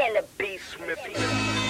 and the beast Smithy.